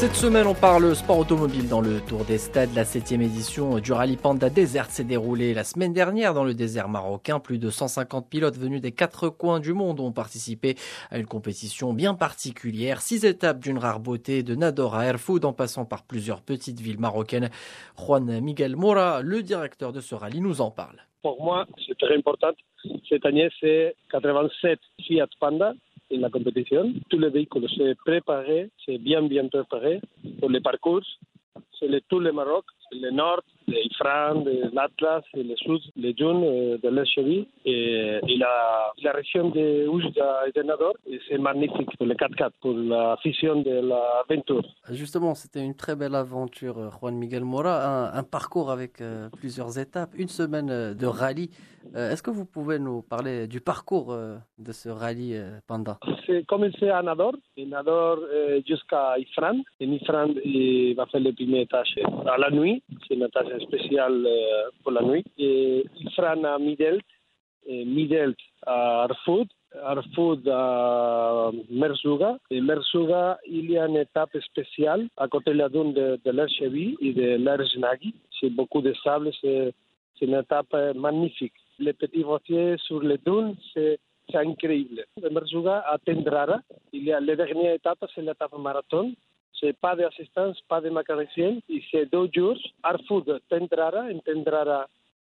Cette semaine, on parle sport automobile dans le Tour des Stades. La septième édition du Rallye Panda Desert s'est déroulée la semaine dernière dans le désert marocain. Plus de 150 pilotes venus des quatre coins du monde ont participé à une compétition bien particulière. Six étapes d'une rare beauté de Nador à Erfoud en passant par plusieurs petites villes marocaines. Juan Miguel Mora, le directeur de ce rallye, nous en parle. Pour moi, c'est très important. Cette année, c'est 87 Fiat Panda la compétition. Tous les véhicules sont préparés, c'est bien bien préparé pour les parcours. C'est le, Maroc, le nord, les Fran, l'Atlas, le sud, les dunes euh, de l'Echevi et, et la, la, région de Oujda et de Nador. C'est magnifique pour les 4x4, pour la fusion de l'aventure. Justement, c'était une très belle aventure, euh, Juan Miguel Mora, un, un parcours avec euh, plusieurs étapes, une semaine de rallye. Euh, Est-ce que vous pouvez nous parler du parcours euh, de ce rallye Panda? C'est commencé à Nador, et Nador jusqu'à Ifran. Et Ifran, il va faire les premières tâches à la nuit. C'est une tâche spéciale pour la nuit. Et Ifran à Midelt, et Midelt à Arfoud, Arfoud à Merzouga. Et Merzouga, il y a une étape spéciale à côté de la dune de, de l'Erchevi et de l'Erznagi. C'est beaucoup de sable, c'est une étape magnifique. Les petits voitiers sur les dunes, c'est incroyable. De Merzouga à Tendrara, il y a la dernière étape, c'est l'étape marathon. C'est pas d'assistance, pas de mécanicien, et c'est deux jours. Arfoud, Tendrara, en Tendrara,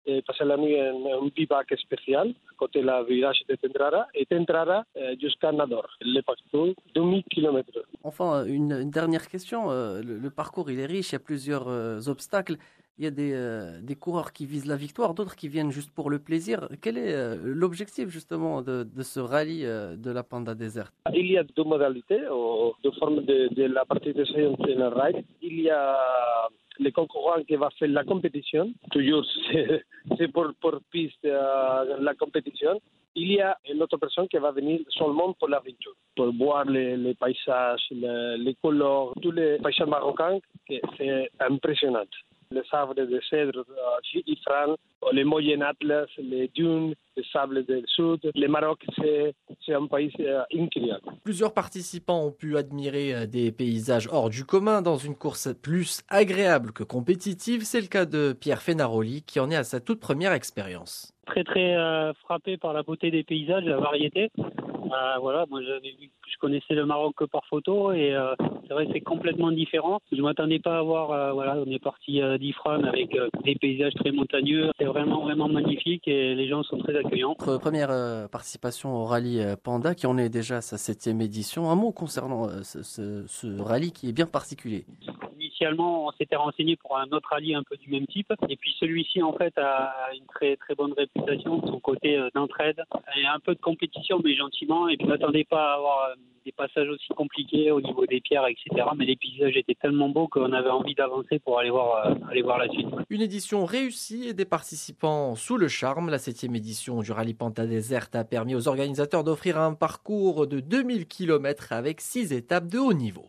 et passer la nuit en un bivac spécial à côté du village de Tendrara et Tendrara jusqu'à Nador, le parcours de 1000 km. Enfin, une, dernière question. Le, le, parcours, il est riche, il y a plusieurs euh, obstacles. Il y a des, euh, des, coureurs qui visent la victoire, d'autres qui viennent juste pour le plaisir. Quel est euh, l'objectif justement de, de, ce rallye de la Panda Desert? Il y a deux modalités, deux formes de, la participation dans le ride. Il y a le concurrent qui va faire la compétition, toujours c'est pour, pour piste euh, la compétition. Il y a une autre personne qui va venir seulement pour l'aventure, pour voir les, les paysages, les, les, couleurs, tous les paysages marocains, c'est impressionnant. Les sabres de cèdre euh, Ifran, les moyennes Atlas, les dunes, les sables du sud. Le Maroc, c'est un pays euh, incroyable. Plusieurs participants ont pu admirer euh, des paysages hors du commun dans une course plus agréable que compétitive. C'est le cas de Pierre Fenaroli qui en est à sa toute première expérience. Très très euh, frappé par la beauté des paysages, la variété. Euh, voilà, moi j'avais vu, je connaissais le Maroc que par photo et euh, c'est vrai c'est complètement différent. Je m'attendais pas à voir, euh, voilà, on est parti euh, d'Ifran avec des paysages très montagneux. C'est vraiment vraiment magnifique et les gens sont très accueillants. Votre première participation au rallye Panda, qui en est déjà sa septième édition. Un mot concernant ce, ce, ce rallye qui est bien particulier initialement, on s'était renseigné pour un autre rallye un peu du même type. Et puis celui-ci, en fait, a une très très bonne réputation son côté d'entraide et un peu de compétition, mais gentiment. Et puis, n'attendez pas à avoir des passages aussi compliqués au niveau des pierres, etc. Mais les paysages étaient tellement beaux qu'on avait envie d'avancer pour aller voir, euh, aller voir la suite. Une édition réussie et des participants sous le charme. La septième édition du Rallye Panta Desert a permis aux organisateurs d'offrir un parcours de 2000 km avec six étapes de haut niveau.